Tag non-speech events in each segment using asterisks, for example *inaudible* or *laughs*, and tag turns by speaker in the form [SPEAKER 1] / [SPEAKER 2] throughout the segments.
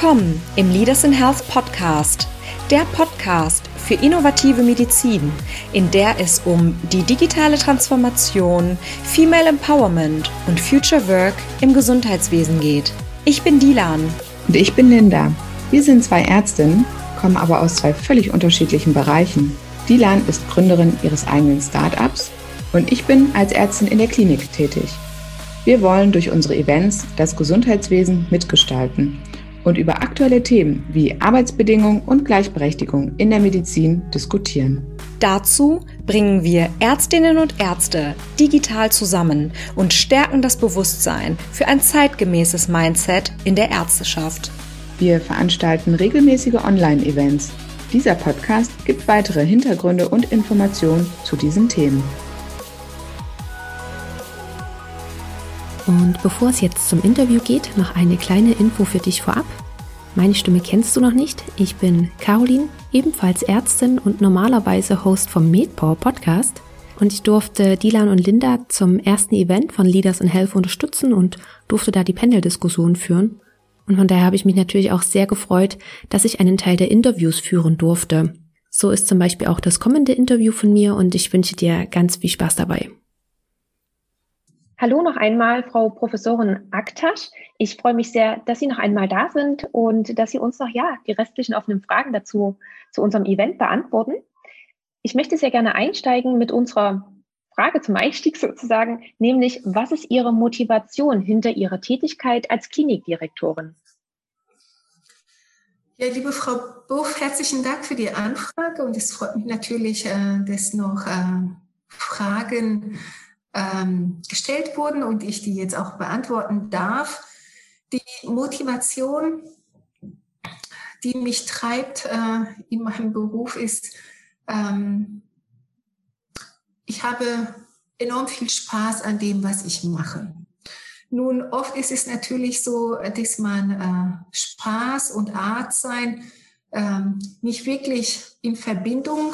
[SPEAKER 1] Willkommen im Leaders in Health Podcast, der Podcast für innovative Medizin, in der es um die digitale Transformation, Female Empowerment und Future Work im Gesundheitswesen geht. Ich bin Dilan.
[SPEAKER 2] Und ich bin Linda. Wir sind zwei Ärztinnen, kommen aber aus zwei völlig unterschiedlichen Bereichen. Dilan ist Gründerin ihres eigenen Startups und ich bin als Ärztin in der Klinik tätig. Wir wollen durch unsere Events das Gesundheitswesen mitgestalten und über aktuelle Themen wie Arbeitsbedingungen und Gleichberechtigung in der Medizin diskutieren.
[SPEAKER 1] Dazu bringen wir Ärztinnen und Ärzte digital zusammen und stärken das Bewusstsein für ein zeitgemäßes Mindset in der Ärzteschaft.
[SPEAKER 2] Wir veranstalten regelmäßige Online-Events. Dieser Podcast gibt weitere Hintergründe und Informationen zu diesen Themen.
[SPEAKER 3] Und bevor es jetzt zum Interview geht, noch eine kleine Info für dich vorab. Meine Stimme kennst du noch nicht. Ich bin Caroline, ebenfalls Ärztin und normalerweise Host vom MedPower Podcast. Und ich durfte Dilan und Linda zum ersten Event von Leaders in Health unterstützen und durfte da die Panel-Diskussion führen. Und von daher habe ich mich natürlich auch sehr gefreut, dass ich einen Teil der Interviews führen durfte. So ist zum Beispiel auch das kommende Interview von mir und ich wünsche dir ganz viel Spaß dabei.
[SPEAKER 4] Hallo noch einmal, Frau Professorin Aktasch. Ich freue mich sehr, dass Sie noch einmal da sind und dass Sie uns noch ja die restlichen offenen Fragen dazu zu unserem Event beantworten. Ich möchte sehr gerne einsteigen mit unserer Frage zum Einstieg *laughs* sozusagen, nämlich was ist Ihre Motivation hinter Ihrer Tätigkeit als Klinikdirektorin?
[SPEAKER 5] Ja, liebe Frau Buch, herzlichen Dank für die Anfrage und es freut mich natürlich, äh, dass noch äh, Fragen ähm, gestellt wurden und ich die jetzt auch beantworten darf. Die Motivation, die mich treibt äh, in meinem Beruf, ist, ähm, ich habe enorm viel Spaß an dem, was ich mache. Nun, oft ist es natürlich so, dass man äh, Spaß und Art sein ähm, nicht wirklich in Verbindung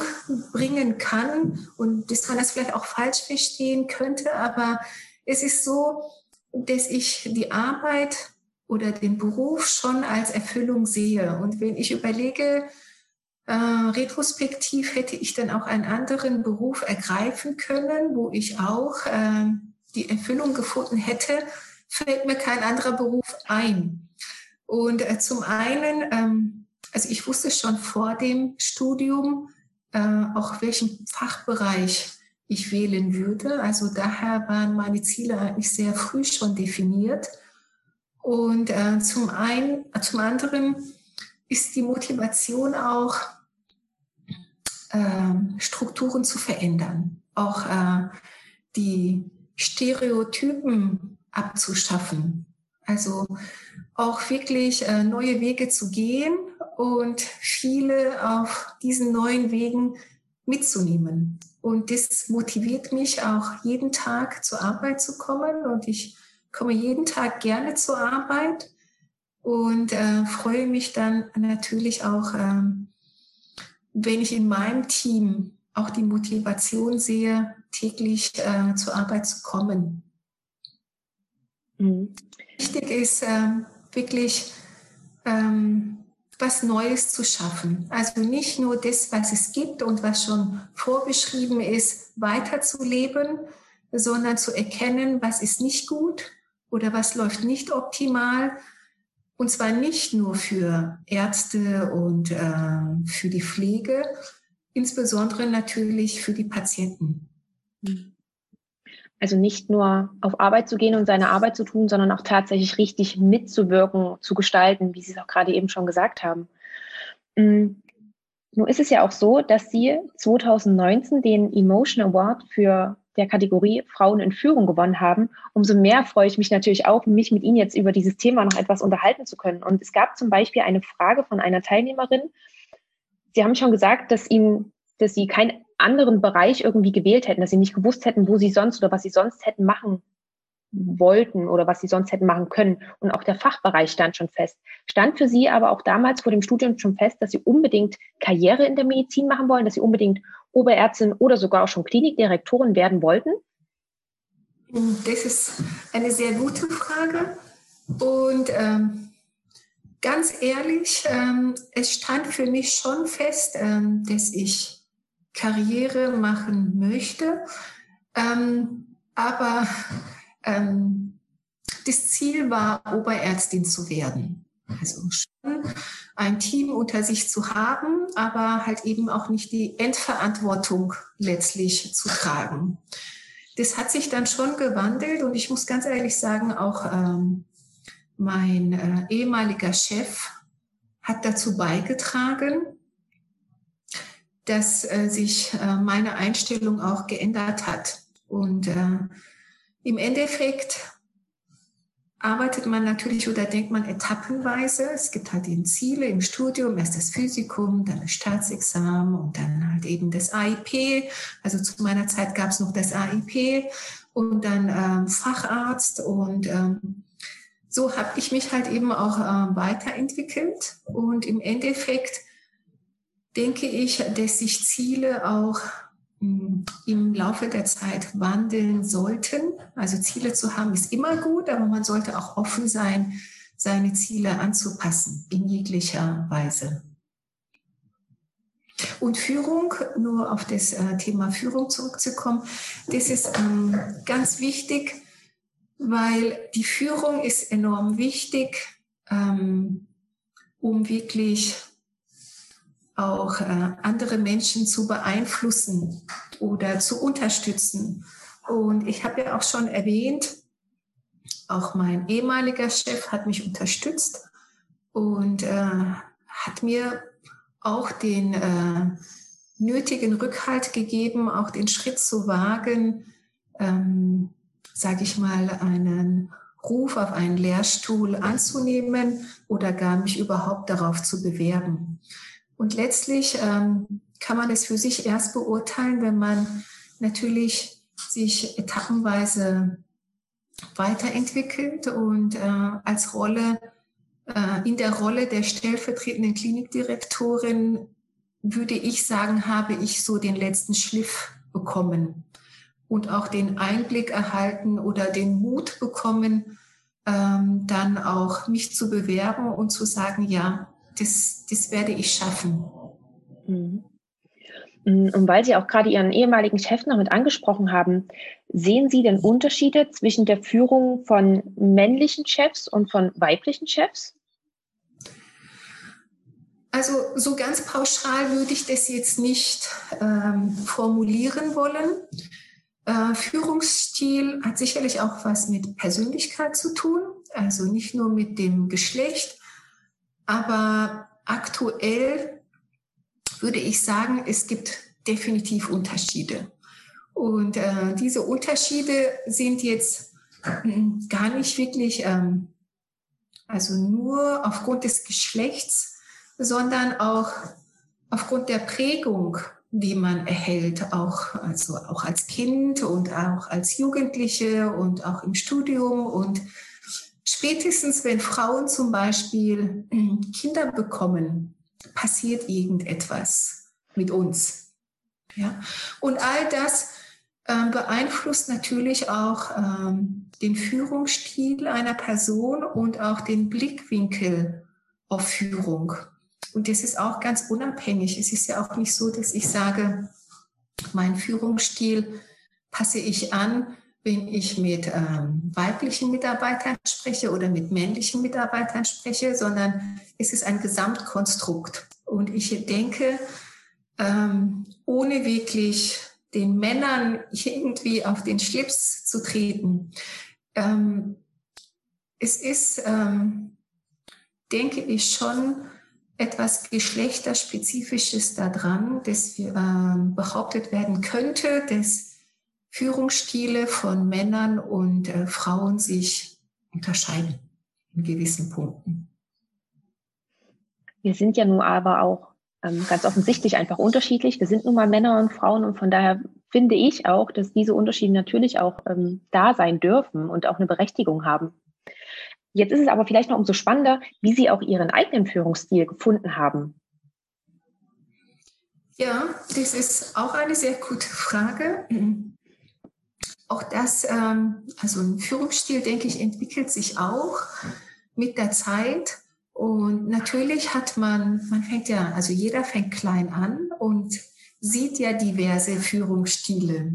[SPEAKER 5] bringen kann und dass man das vielleicht auch falsch verstehen könnte, aber es ist so, dass ich die Arbeit oder den Beruf schon als Erfüllung sehe. Und wenn ich überlege, äh, retrospektiv hätte ich dann auch einen anderen Beruf ergreifen können, wo ich auch äh, die Erfüllung gefunden hätte, fällt mir kein anderer Beruf ein. Und äh, zum einen ähm, also ich wusste schon vor dem Studium äh, auch welchen Fachbereich ich wählen würde. Also daher waren meine Ziele eigentlich sehr früh schon definiert. Und äh, zum einen, zum anderen ist die Motivation auch, äh, Strukturen zu verändern, auch äh, die Stereotypen abzuschaffen. Also auch wirklich äh, neue Wege zu gehen und viele auf diesen neuen Wegen mitzunehmen. Und das motiviert mich auch jeden Tag zur Arbeit zu kommen und ich komme jeden Tag gerne zur Arbeit und äh, freue mich dann natürlich auch, äh, wenn ich in meinem Team auch die Motivation sehe, täglich äh, zur Arbeit zu kommen. Mhm. Wichtig ist äh, wirklich ähm, was Neues zu schaffen. Also nicht nur das, was es gibt und was schon vorgeschrieben ist, weiterzuleben, sondern zu erkennen, was ist nicht gut oder was läuft nicht optimal. Und zwar nicht nur für Ärzte und äh, für die Pflege, insbesondere natürlich für die Patienten.
[SPEAKER 4] Mhm. Also nicht nur auf Arbeit zu gehen und seine Arbeit zu tun, sondern auch tatsächlich richtig mitzuwirken, zu gestalten, wie Sie es auch gerade eben schon gesagt haben. Mm, nun ist es ja auch so, dass Sie 2019 den Emotion Award für der Kategorie Frauen in Führung gewonnen haben. Umso mehr freue ich mich natürlich auch, mich mit Ihnen jetzt über dieses Thema noch etwas unterhalten zu können. Und es gab zum Beispiel eine Frage von einer Teilnehmerin. Sie haben schon gesagt, dass Ihnen, dass Sie kein anderen Bereich irgendwie gewählt hätten, dass sie nicht gewusst hätten, wo sie sonst oder was sie sonst hätten machen wollten oder was sie sonst hätten machen können. Und auch der Fachbereich stand schon fest. Stand für Sie aber auch damals vor dem Studium schon fest, dass Sie unbedingt Karriere in der Medizin machen wollen, dass Sie unbedingt Oberärztin oder sogar auch schon Klinikdirektorin werden wollten?
[SPEAKER 5] Das ist eine sehr gute Frage. Und ähm, ganz ehrlich, ähm, es stand für mich schon fest, ähm, dass ich Karriere machen möchte. Ähm, aber ähm, das Ziel war, Oberärztin zu werden. Also schon ein Team unter sich zu haben, aber halt eben auch nicht die Endverantwortung letztlich zu tragen. Das hat sich dann schon gewandelt und ich muss ganz ehrlich sagen, auch ähm, mein äh, ehemaliger Chef hat dazu beigetragen, dass äh, sich äh, meine Einstellung auch geändert hat. Und äh, im Endeffekt arbeitet man natürlich oder denkt man etappenweise. Es gibt halt eben Ziele im Studium, erst das Physikum, dann das Staatsexamen und dann halt eben das AIP. Also zu meiner Zeit gab es noch das AIP und dann ähm, Facharzt und ähm, so habe ich mich halt eben auch äh, weiterentwickelt und im Endeffekt denke ich, dass sich Ziele auch hm, im Laufe der Zeit wandeln sollten. Also Ziele zu haben ist immer gut, aber man sollte auch offen sein, seine Ziele anzupassen in jeglicher Weise. Und Führung, nur auf das äh, Thema Führung zurückzukommen, das ist ähm, ganz wichtig, weil die Führung ist enorm wichtig, ähm, um wirklich auch äh, andere Menschen zu beeinflussen oder zu unterstützen. Und ich habe ja auch schon erwähnt, auch mein ehemaliger Chef hat mich unterstützt und äh, hat mir auch den äh, nötigen Rückhalt gegeben, auch den Schritt zu wagen, ähm, sage ich mal, einen Ruf auf einen Lehrstuhl anzunehmen oder gar mich überhaupt darauf zu bewerben. Und letztlich ähm, kann man es für sich erst beurteilen, wenn man natürlich sich etappenweise weiterentwickelt und äh, als Rolle, äh, in der Rolle der stellvertretenden Klinikdirektorin würde ich sagen, habe ich so den letzten Schliff bekommen und auch den Einblick erhalten oder den Mut bekommen, ähm, dann auch mich zu bewerben und zu sagen, ja, das, das werde ich schaffen.
[SPEAKER 4] Mhm. Mm, und weil Sie auch gerade Ihren ehemaligen Chef noch mit angesprochen haben, sehen Sie denn Unterschiede zwischen der Führung von männlichen Chefs und von weiblichen Chefs?
[SPEAKER 5] Also so ganz pauschal würde ich das jetzt nicht ähm, formulieren wollen. Äh, Führungsstil hat sicherlich auch was mit Persönlichkeit zu tun, also nicht nur mit dem Geschlecht, aber aktuell würde ich sagen, es gibt definitiv Unterschiede. Und äh, diese Unterschiede sind jetzt hm, gar nicht wirklich, ähm, also nur aufgrund des Geschlechts, sondern auch aufgrund der Prägung, die man erhält, auch, also auch als Kind und auch als Jugendliche und auch im Studium und Spätestens, wenn Frauen zum Beispiel hm, Kinder bekommen, passiert irgendetwas mit uns. Ja? Und all das äh, beeinflusst natürlich auch ähm, den Führungsstil einer Person und auch den Blickwinkel auf Führung. Und das ist auch ganz unabhängig. Es ist ja auch nicht so, dass ich sage, mein Führungsstil passe ich an, wenn ich mit ähm, weiblichen Mitarbeitern spreche oder mit männlichen Mitarbeitern spreche, sondern es ist ein Gesamtkonstrukt. Und ich denke, ähm, ohne wirklich den Männern irgendwie auf den Schlips zu treten, ähm, es ist, ähm, denke ich, schon etwas Geschlechterspezifisches daran, dass wir, ähm, behauptet werden könnte, dass Führungsstile von Männern und äh, Frauen sich unterscheiden in gewissen Punkten.
[SPEAKER 4] Wir sind ja nun aber auch ähm, ganz offensichtlich einfach unterschiedlich. Wir sind nun mal Männer und Frauen und von daher finde ich auch, dass diese Unterschiede natürlich auch ähm, da sein dürfen und auch eine Berechtigung haben. Jetzt ist es aber vielleicht noch umso spannender, wie Sie auch Ihren eigenen Führungsstil gefunden haben.
[SPEAKER 5] Ja, das ist auch eine sehr gute Frage auch das, ähm, also ein Führungsstil, denke ich, entwickelt sich auch mit der Zeit. Und natürlich hat man, man fängt ja, also jeder fängt klein an und sieht ja diverse Führungsstile.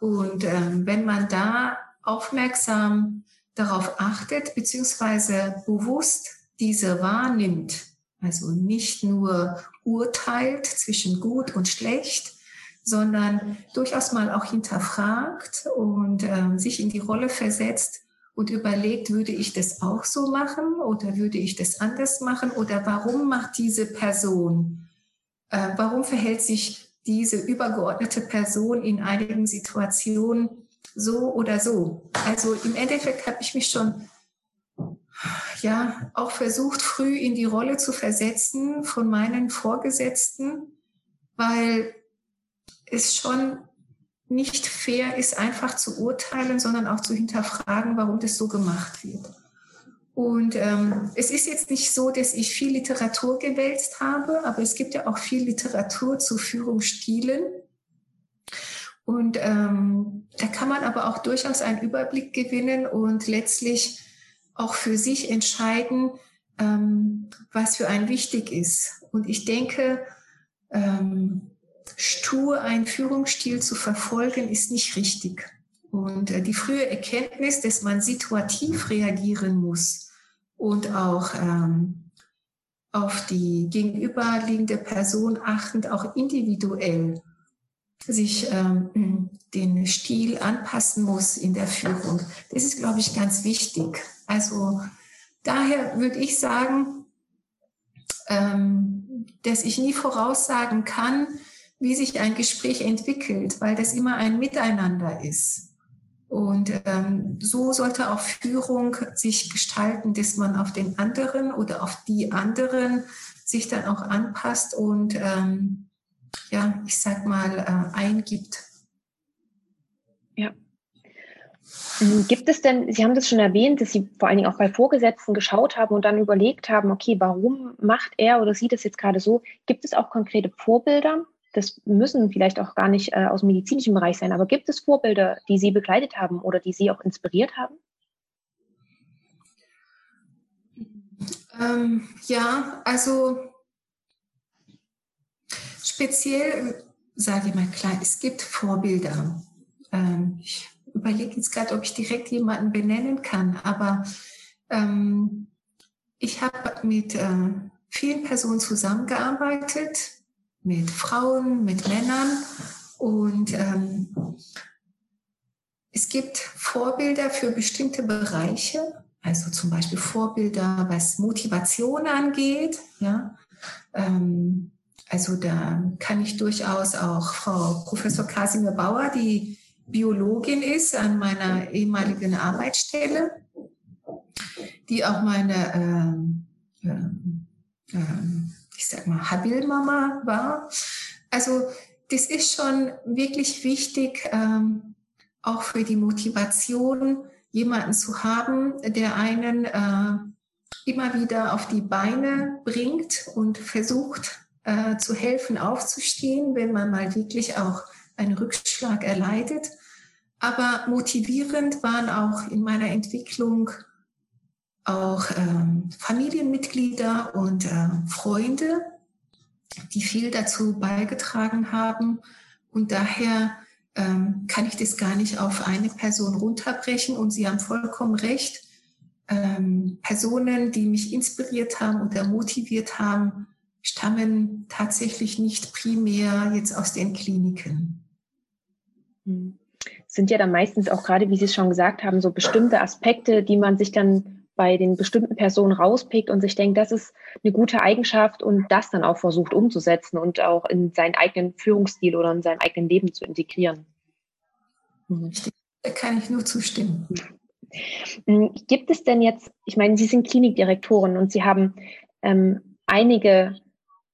[SPEAKER 5] Und ähm, wenn man da aufmerksam darauf achtet, beziehungsweise bewusst diese wahrnimmt, also nicht nur urteilt zwischen gut und schlecht, sondern durchaus mal auch hinterfragt und ähm, sich in die Rolle versetzt und überlegt, würde ich das auch so machen oder würde ich das anders machen oder warum macht diese Person, äh, warum verhält sich diese übergeordnete Person in einigen Situationen so oder so. Also im Endeffekt habe ich mich schon ja auch versucht, früh in die Rolle zu versetzen von meinen Vorgesetzten, weil es schon nicht fair ist, einfach zu urteilen, sondern auch zu hinterfragen, warum das so gemacht wird. Und ähm, es ist jetzt nicht so, dass ich viel Literatur gewälzt habe, aber es gibt ja auch viel Literatur zu Führungsstilen. Und ähm, da kann man aber auch durchaus einen Überblick gewinnen und letztlich auch für sich entscheiden, ähm, was für einen wichtig ist. Und ich denke, ähm, stur einen Führungsstil zu verfolgen, ist nicht richtig. Und äh, die frühe Erkenntnis, dass man situativ reagieren muss und auch ähm, auf die gegenüberliegende Person achtend, auch individuell sich ähm, den Stil anpassen muss in der Führung. Das ist, glaube ich, ganz wichtig. Also daher würde ich sagen, ähm, dass ich nie voraussagen kann, wie sich ein Gespräch entwickelt, weil das immer ein Miteinander ist. Und ähm, so sollte auch Führung sich gestalten, dass man auf den anderen oder auf die anderen sich dann auch anpasst und ähm, ja, ich sag mal, äh, eingibt.
[SPEAKER 4] Ja. Ähm, gibt es denn, Sie haben das schon erwähnt, dass Sie vor allen Dingen auch bei Vorgesetzten geschaut haben und dann überlegt haben, okay, warum macht er oder sie das jetzt gerade so? Gibt es auch konkrete Vorbilder? Das müssen vielleicht auch gar nicht äh, aus dem medizinischen Bereich sein, aber gibt es Vorbilder, die Sie begleitet haben oder die Sie auch inspiriert haben?
[SPEAKER 5] Ähm, ja, also speziell, sage ich mal klar, es gibt Vorbilder. Ähm, ich überlege jetzt gerade, ob ich direkt jemanden benennen kann, aber ähm, ich habe mit äh, vielen Personen zusammengearbeitet, mit Frauen, mit Männern und ähm, es gibt Vorbilder für bestimmte Bereiche, also zum Beispiel Vorbilder, was Motivation angeht, ja. Ähm, also da kann ich durchaus auch Frau Professor Kasimir Bauer, die Biologin ist an meiner ehemaligen Arbeitsstelle, die auch meine, äh, äh, äh, ich sag mal, Habilmama war. Also das ist schon wirklich wichtig, ähm, auch für die Motivation, jemanden zu haben, der einen äh, immer wieder auf die Beine bringt und versucht, äh, zu helfen, aufzustehen, wenn man mal wirklich auch einen Rückschlag erleidet. Aber motivierend waren auch in meiner Entwicklung auch ähm, Familienmitglieder und äh, Freunde, die viel dazu beigetragen haben. Und daher ähm, kann ich das gar nicht auf eine Person runterbrechen. Und Sie haben vollkommen recht. Ähm, Personen, die mich inspiriert haben oder motiviert haben, stammen tatsächlich nicht primär jetzt aus den Kliniken.
[SPEAKER 4] Hm. Sind ja dann meistens auch gerade, wie Sie es schon gesagt haben, so bestimmte Aspekte, die man sich dann bei den bestimmten Personen rauspickt und sich denkt, das ist eine gute Eigenschaft und das dann auch versucht umzusetzen und auch in seinen eigenen Führungsstil oder in sein eigenes Leben zu integrieren.
[SPEAKER 5] Mhm. Da kann ich nur zustimmen.
[SPEAKER 4] Hm, gibt es denn jetzt, ich meine, Sie sind Klinikdirektorin und Sie haben ähm, einige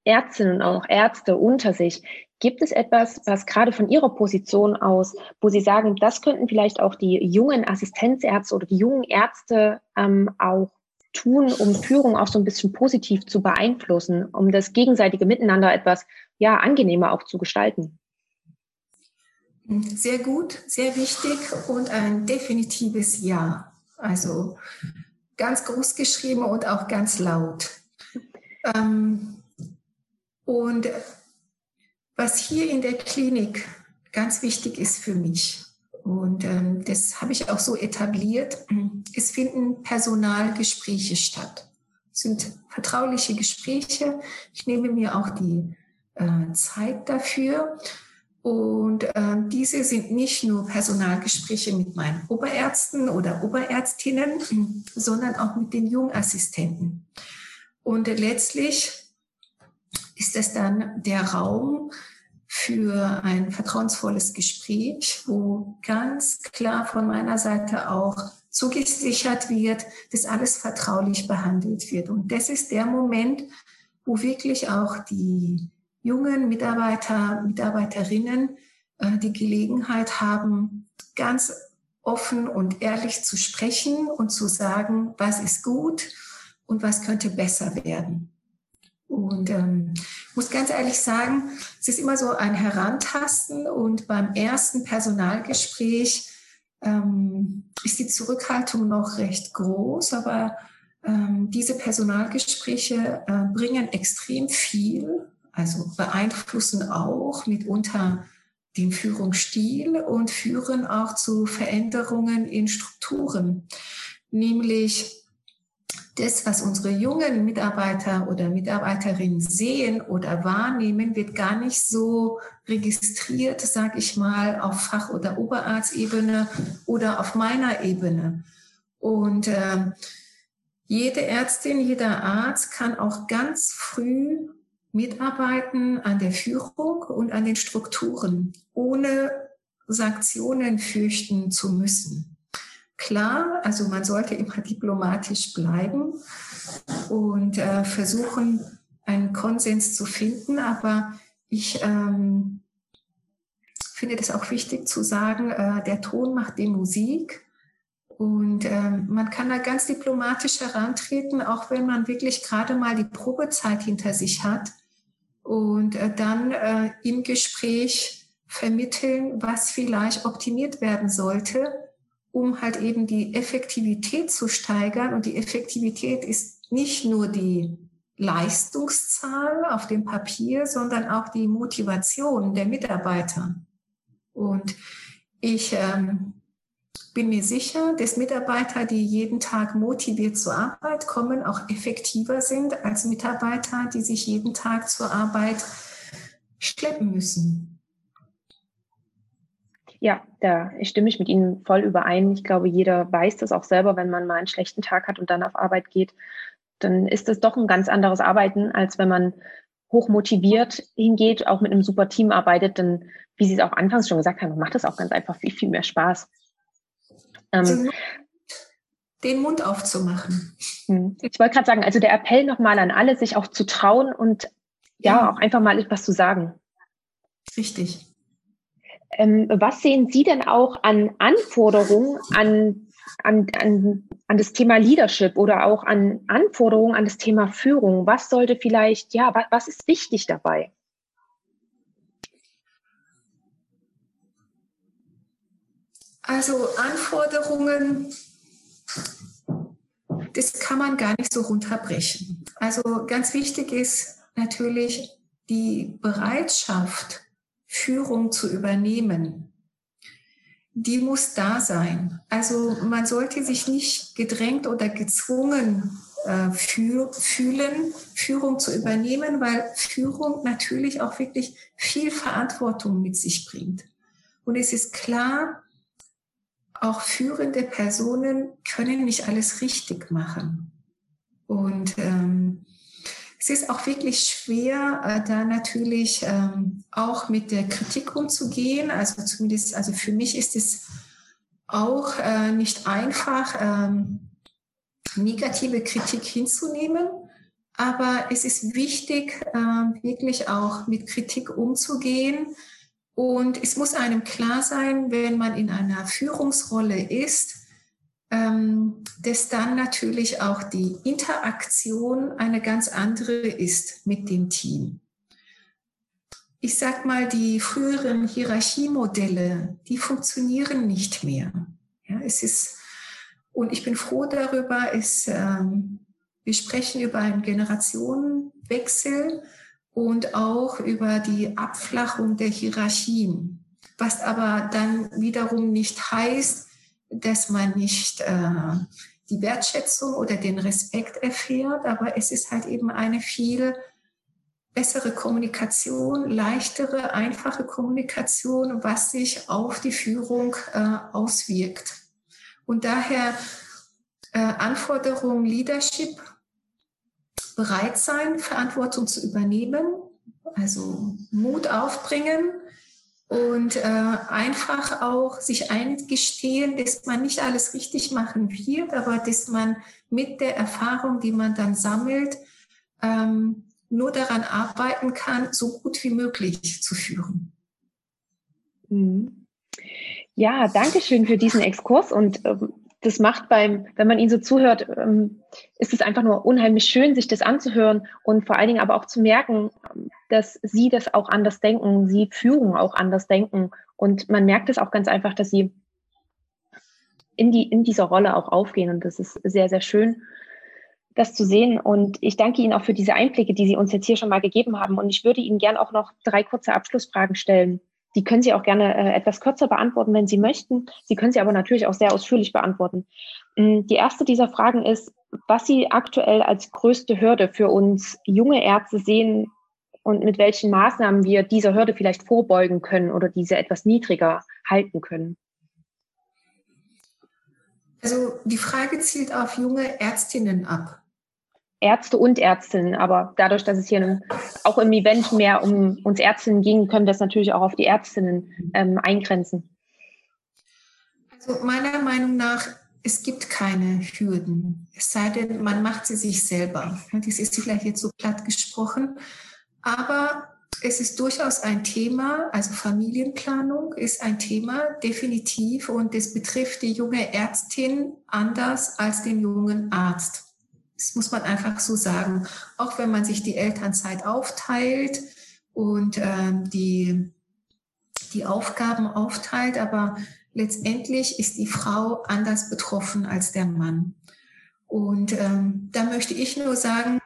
[SPEAKER 4] Ärztinnen und auch Ärzte unter sich. Gibt es etwas, was gerade von Ihrer Position aus, wo Sie sagen, das könnten vielleicht auch die jungen Assistenzärzte oder die jungen Ärzte ähm, auch tun, um Führung auch so ein bisschen positiv zu beeinflussen, um das gegenseitige Miteinander etwas ja angenehmer auch zu gestalten?
[SPEAKER 5] Sehr gut, sehr wichtig und ein definitives Ja. Also ganz groß geschrieben und auch ganz laut. Ähm, und was hier in der Klinik ganz wichtig ist für mich, und ähm, das habe ich auch so etabliert, *clears throat* es finden Personalgespräche statt. Es sind vertrauliche Gespräche. Ich nehme mir auch die äh, Zeit dafür. Und äh, diese sind nicht nur Personalgespräche mit meinen Oberärzten oder Oberärztinnen, *clears throat* sondern auch mit den Jungassistenten. Und letztlich ist es dann der Raum für ein vertrauensvolles Gespräch, wo ganz klar von meiner Seite auch zugesichert wird, dass alles vertraulich behandelt wird. Und das ist der Moment, wo wirklich auch die jungen Mitarbeiter, Mitarbeiterinnen äh, die Gelegenheit haben, ganz offen und ehrlich zu sprechen und zu sagen, was ist gut und was könnte besser werden. Und ähm, muss ganz ehrlich sagen, es ist immer so ein Herantasten und beim ersten Personalgespräch ähm, ist die Zurückhaltung noch recht groß, aber ähm, diese Personalgespräche äh, bringen extrem viel, also beeinflussen auch mitunter den Führungsstil und führen auch zu Veränderungen in Strukturen, nämlich das, was unsere jungen Mitarbeiter oder Mitarbeiterinnen sehen oder wahrnehmen, wird gar nicht so registriert, sage ich mal, auf Fach- oder Oberarztebene oder auf meiner Ebene. Und äh, jede Ärztin, jeder Arzt kann auch ganz früh mitarbeiten an der Führung und an den Strukturen, ohne Sanktionen fürchten zu müssen klar. Also man sollte immer diplomatisch bleiben und äh, versuchen, einen Konsens zu finden. Aber ich ähm, finde das auch wichtig zu sagen, äh, der Ton macht die Musik. Und äh, man kann da ganz diplomatisch herantreten, auch wenn man wirklich gerade mal die Probezeit hinter sich hat. Und äh, dann äh, im Gespräch vermitteln, was vielleicht optimiert werden sollte um halt eben die Effektivität zu steigern. Und die Effektivität ist nicht nur die Leistungszahl auf dem Papier, sondern auch die Motivation der Mitarbeiter. Und ich ähm, bin mir sicher, dass Mitarbeiter, die jeden Tag motiviert zur Arbeit kommen, auch effektiver sind als Mitarbeiter, die sich jeden Tag zur Arbeit schleppen müssen.
[SPEAKER 4] Ja, da stimme ich mit Ihnen voll überein. Ich glaube, jeder weiß das auch selber, wenn man mal einen schlechten Tag hat und dann auf Arbeit geht, dann ist das doch ein ganz anderes Arbeiten, als wenn man hoch motiviert hingeht, auch mit einem super Team arbeitet, dann, wie Sie es auch anfangs schon gesagt haben, macht das auch ganz einfach viel, viel mehr Spaß.
[SPEAKER 5] Ähm, den Mund aufzumachen.
[SPEAKER 4] Hm. Ich wollte gerade sagen, also der Appell nochmal an alle, sich auch zu trauen und ja, ja, auch einfach mal etwas zu sagen.
[SPEAKER 5] Richtig.
[SPEAKER 4] Ähm, was sehen Sie denn auch an Anforderungen an, an, an, an das Thema Leadership oder auch an Anforderungen an das Thema Führung? Was sollte vielleicht, ja, was, was ist wichtig dabei?
[SPEAKER 5] Also Anforderungen, das kann man gar nicht so runterbrechen. Also ganz wichtig ist natürlich die Bereitschaft, Führung zu übernehmen, die muss da sein. Also man sollte sich nicht gedrängt oder gezwungen äh, für, fühlen, Führung zu übernehmen, weil Führung natürlich auch wirklich viel Verantwortung mit sich bringt. Und es ist klar, auch führende Personen können nicht alles richtig machen. Und ähm, es ist auch wirklich schwer, äh, da natürlich ähm, auch mit der Kritik umzugehen. Also zumindest, also für mich ist es auch äh, nicht einfach, ähm, negative Kritik hinzunehmen. Aber es ist wichtig, äh, wirklich auch mit Kritik umzugehen. Und es muss einem klar sein, wenn man in einer Führungsrolle ist, ähm, dass dann natürlich auch die Interaktion eine ganz andere ist mit dem Team. Ich sag mal, die früheren Hierarchiemodelle, die funktionieren nicht mehr. Ja, es ist Und ich bin froh darüber, ist, ähm, wir sprechen über einen Generationenwechsel und auch über die Abflachung der Hierarchien, was aber dann wiederum nicht heißt, dass man nicht äh, die Wertschätzung oder den Respekt erfährt, aber es ist halt eben eine viel bessere Kommunikation, leichtere, einfache Kommunikation, was sich auf die Führung äh, auswirkt. Und daher äh, Anforderung Leadership, bereit sein, Verantwortung zu übernehmen, also Mut aufbringen und äh, einfach auch sich eingestehen, dass man nicht alles richtig machen wird, aber dass man mit der Erfahrung, die man dann sammelt, ähm, nur daran arbeiten kann, so gut wie möglich zu führen.
[SPEAKER 4] Mhm. Ja, danke schön für diesen Exkurs und ähm, das macht beim, wenn man ihn so zuhört, ähm, ist es einfach nur unheimlich schön, sich das anzuhören und vor allen Dingen aber auch zu merken, dass sie das auch anders denken, sie Führung auch anders denken und man merkt es auch ganz einfach, dass sie in die in dieser Rolle auch aufgehen und das ist sehr sehr schön das zu sehen. Und ich danke Ihnen auch für diese Einblicke, die Sie uns jetzt hier schon mal gegeben haben. Und ich würde Ihnen gern auch noch drei kurze Abschlussfragen stellen. Die können Sie auch gerne äh, etwas kürzer beantworten, wenn Sie möchten. Sie können sie aber natürlich auch sehr ausführlich beantworten. Mm, die erste dieser Fragen ist, was Sie aktuell als größte Hürde für uns junge Ärzte sehen und mit welchen Maßnahmen wir dieser Hürde vielleicht vorbeugen können oder diese etwas niedriger halten können.
[SPEAKER 5] Also die Frage zielt auf junge Ärztinnen ab.
[SPEAKER 4] Ärzte und Ärztinnen. Aber dadurch, dass es hier auch im Event mehr um uns Ärztinnen ging, können wir das natürlich auch auf die Ärztinnen ähm, eingrenzen.
[SPEAKER 5] Also meiner Meinung nach, es gibt keine Hürden. Es sei denn, man macht sie sich selber. Das ist vielleicht jetzt so platt gesprochen. Aber es ist durchaus ein Thema, also Familienplanung ist ein Thema, definitiv, und es betrifft die junge Ärztin anders als den jungen Arzt. Das muss man einfach so sagen. Auch wenn man sich die Elternzeit aufteilt und ähm, die, die Aufgaben aufteilt, aber letztendlich ist die Frau anders betroffen als der Mann. Und ähm, da möchte ich nur sagen,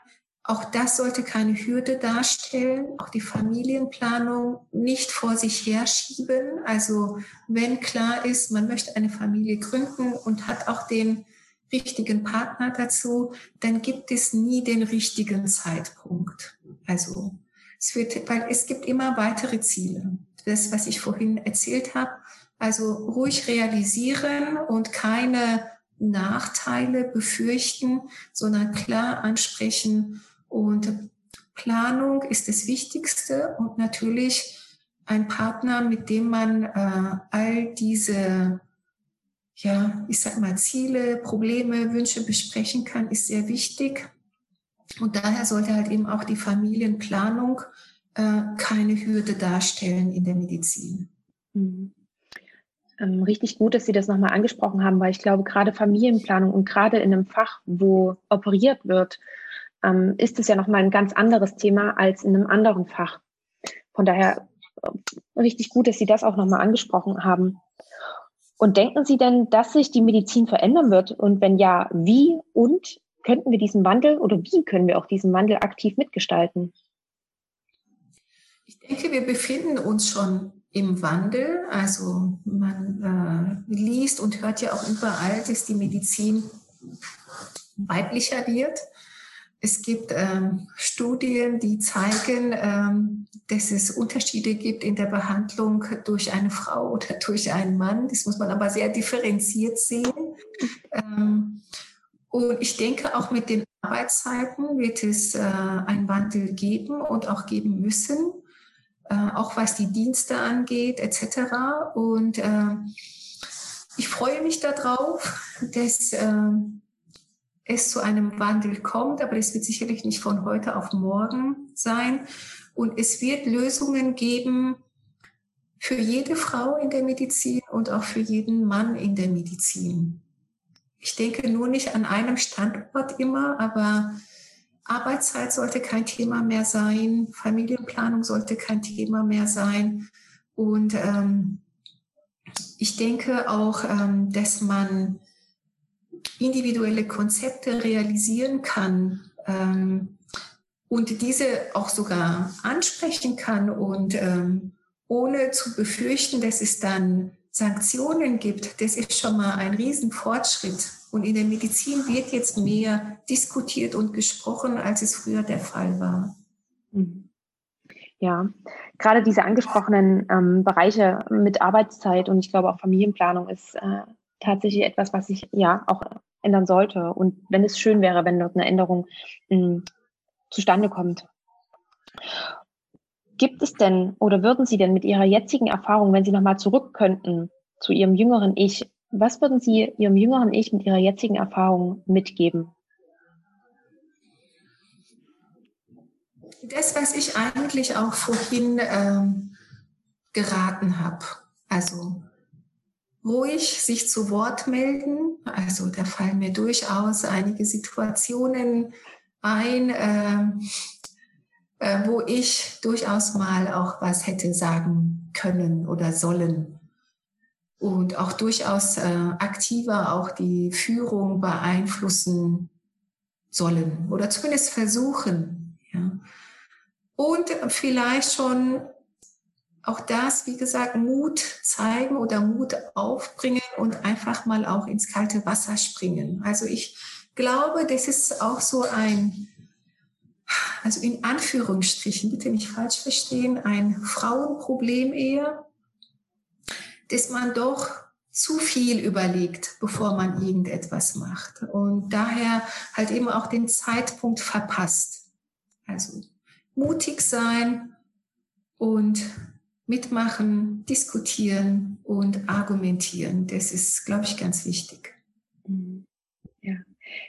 [SPEAKER 5] auch das sollte keine Hürde darstellen, auch die Familienplanung nicht vor sich herschieben. Also wenn klar ist, man möchte eine Familie gründen und hat auch den richtigen Partner dazu, dann gibt es nie den richtigen Zeitpunkt. Also es wird, weil es gibt immer weitere Ziele. Das, was ich vorhin erzählt habe, also ruhig realisieren und keine Nachteile befürchten, sondern klar ansprechen. Und Planung ist das Wichtigste und natürlich ein Partner, mit dem man äh, all diese ja, ich sag mal, Ziele, Probleme, Wünsche besprechen kann, ist sehr wichtig. Und daher sollte halt eben auch die Familienplanung äh, keine Hürde darstellen in der Medizin.
[SPEAKER 4] Mhm. Ähm, richtig gut, dass Sie das nochmal angesprochen haben, weil ich glaube, gerade Familienplanung und gerade in einem Fach, wo operiert wird, ähm, ist es ja nochmal ein ganz anderes Thema als in einem anderen Fach. Von daher äh, richtig gut, dass Sie das auch nochmal angesprochen haben. Und denken Sie denn, dass sich die Medizin verändern wird? Und wenn ja, wie und könnten wir diesen Wandel oder wie können wir auch diesen Wandel aktiv mitgestalten?
[SPEAKER 5] Ich denke, wir befinden uns schon im Wandel. Also man äh, liest und hört ja auch überall, dass die Medizin weiblicher wird. Es gibt ähm, Studien, die zeigen, ähm, dass es Unterschiede gibt in der Behandlung durch eine Frau *laughs* oder durch einen Mann. Das muss man aber sehr differenziert sehen. Ähm, und ich denke, auch mit den Arbeitszeiten wird es äh, einen Wandel geben und auch geben müssen, äh, auch was die Dienste angeht etc. Und äh, ich freue mich darauf, dass äh, es zu einem Wandel kommt, aber es wird sicherlich nicht von heute auf morgen sein. Und es wird Lösungen geben für jede Frau in der Medizin und auch für jeden Mann in der Medizin. Ich denke nur nicht an einem Standort immer, aber Arbeitszeit sollte kein Thema mehr sein, Familienplanung sollte kein Thema mehr sein. Und ähm, ich denke auch, ähm, dass man individuelle Konzepte realisieren kann ähm, und diese auch sogar ansprechen kann und ähm, ohne zu befürchten, dass es dann Sanktionen gibt, das ist schon mal ein Riesenfortschritt. Und in der Medizin wird jetzt mehr diskutiert und gesprochen, als es früher der Fall war.
[SPEAKER 4] Mhm. Ja, gerade diese angesprochenen ähm, Bereiche mit Arbeitszeit und ich glaube auch Familienplanung ist äh, tatsächlich etwas, was sich ja auch ändern sollte. Und wenn es schön wäre, wenn dort eine Änderung mh, hm, zustande kommt. Gibt es denn oder würden Sie denn mit Ihrer jetzigen Erfahrung, wenn Sie nochmal zurück könnten zu Ihrem jüngeren Ich, was würden Sie Ihrem jüngeren Ich mit Ihrer jetzigen Erfahrung mitgeben?
[SPEAKER 5] Das, was ich eigentlich auch vorhin ähm, geraten habe. Also ruhig sich zu Wort melden. Also da fallen mir durchaus einige Situationen ein, äh, äh, wo ich durchaus mal auch was hätte sagen können oder sollen. Und auch durchaus äh, aktiver auch die Führung beeinflussen sollen oder zumindest versuchen. Ja. Und vielleicht schon auch das, wie gesagt, Mut zeigen oder Mut aufbringen und einfach mal auch ins kalte Wasser springen. Also ich glaube, das ist auch so ein, also in Anführungsstrichen, bitte nicht falsch verstehen, ein Frauenproblem eher, dass man doch zu viel überlegt, bevor man irgendetwas macht. Und daher halt eben auch den Zeitpunkt verpasst. Also mutig sein und mitmachen, diskutieren und argumentieren. Das ist, glaube ich, ganz wichtig.
[SPEAKER 4] Ja.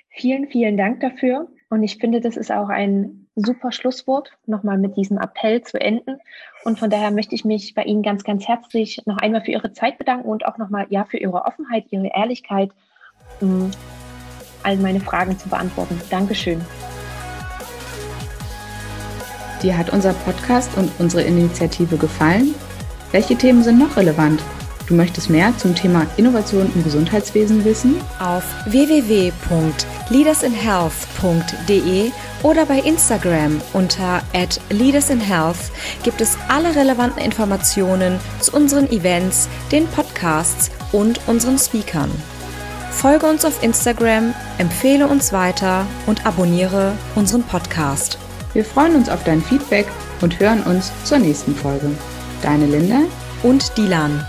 [SPEAKER 4] Vielen, vielen Dank dafür. Und ich finde, das ist auch ein super Schlusswort, nochmal mit diesem Appell zu enden. Und von daher möchte ich mich bei Ihnen ganz, ganz herzlich noch einmal für Ihre Zeit bedanken und auch nochmal ja für Ihre Offenheit, Ihre Ehrlichkeit, all meine Fragen zu beantworten. Dankeschön.
[SPEAKER 2] Dir hat unser Podcast und unsere Initiative gefallen? Welche Themen sind noch relevant? Du möchtest mehr zum Thema Innovation im Gesundheitswesen wissen?
[SPEAKER 1] Auf www.leadersinhealth.de oder bei Instagram unter @leadersinhealth gibt es alle relevanten Informationen zu unseren Events, den Podcasts und unseren Speakern. Folge uns auf Instagram, empfehle uns weiter und abonniere unseren Podcast.
[SPEAKER 2] Wir freuen uns auf dein Feedback und hören uns zur nächsten Folge. Deine Linda
[SPEAKER 1] und Dilan.